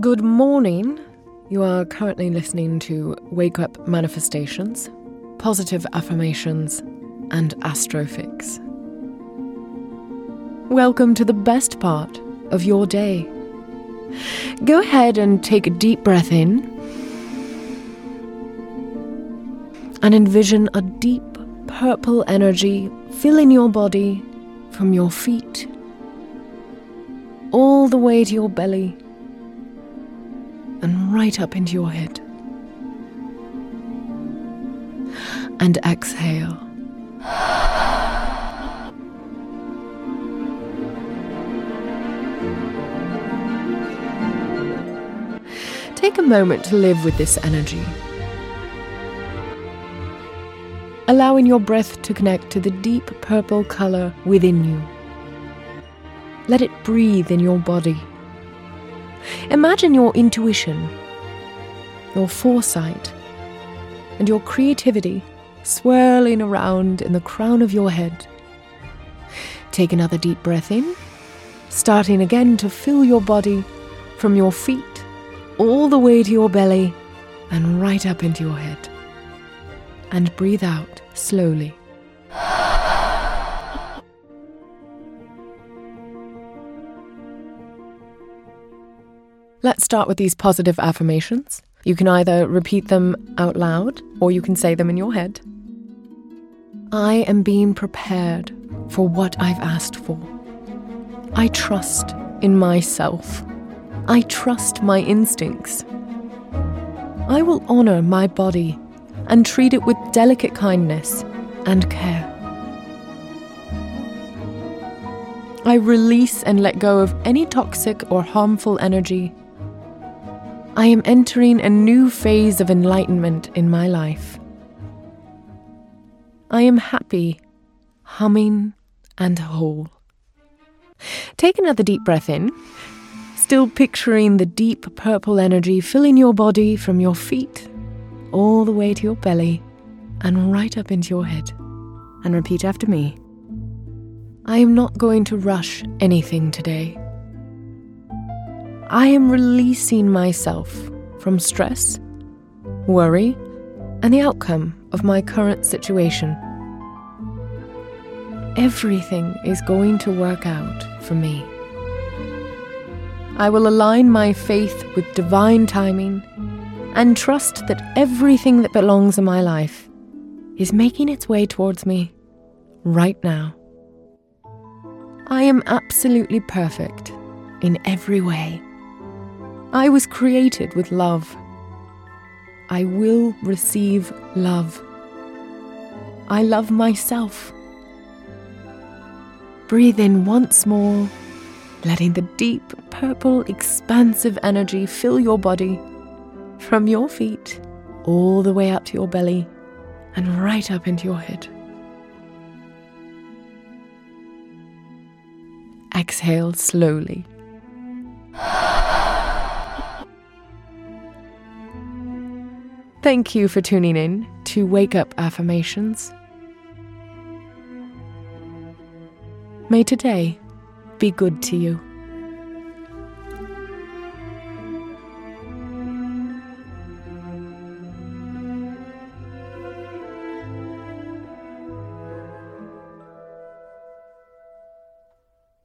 Good morning. You are currently listening to Wake Up Manifestations, Positive Affirmations, and Astrofix. Welcome to the best part of your day. Go ahead and take a deep breath in and envision a deep purple energy filling your body from your feet all the way to your belly right up into your head. And exhale. Take a moment to live with this energy. Allowing your breath to connect to the deep purple color within you. Let it breathe in your body. Imagine your intuition, your foresight, and your creativity swirling around in the crown of your head. Take another deep breath in, starting again to fill your body from your feet all the way to your belly and right up into your head. And breathe out slowly. Let's start with these positive affirmations. You can either repeat them out loud or you can say them in your head. I am being prepared for what I've asked for. I trust in myself. I trust my instincts. I will honor my body and treat it with delicate kindness and care. I release and let go of any toxic or harmful energy I am entering a new phase of enlightenment in my life. I am happy, humming, and whole. Take another deep breath in, still picturing the deep purple energy filling your body from your feet all the way to your belly and right up into your head. And repeat after me I am not going to rush anything today. I am releasing myself from stress, worry, and the outcome of my current situation. Everything is going to work out for me. I will align my faith with divine timing and trust that everything that belongs in my life is making its way towards me right now. I am absolutely perfect in every way. I was created with love. I will receive love. I love myself. Breathe in once more, letting the deep, purple, expansive energy fill your body from your feet all the way up to your belly and right up into your head. Exhale slowly. Thank you for tuning in to Wake Up Affirmations. May today be good to you.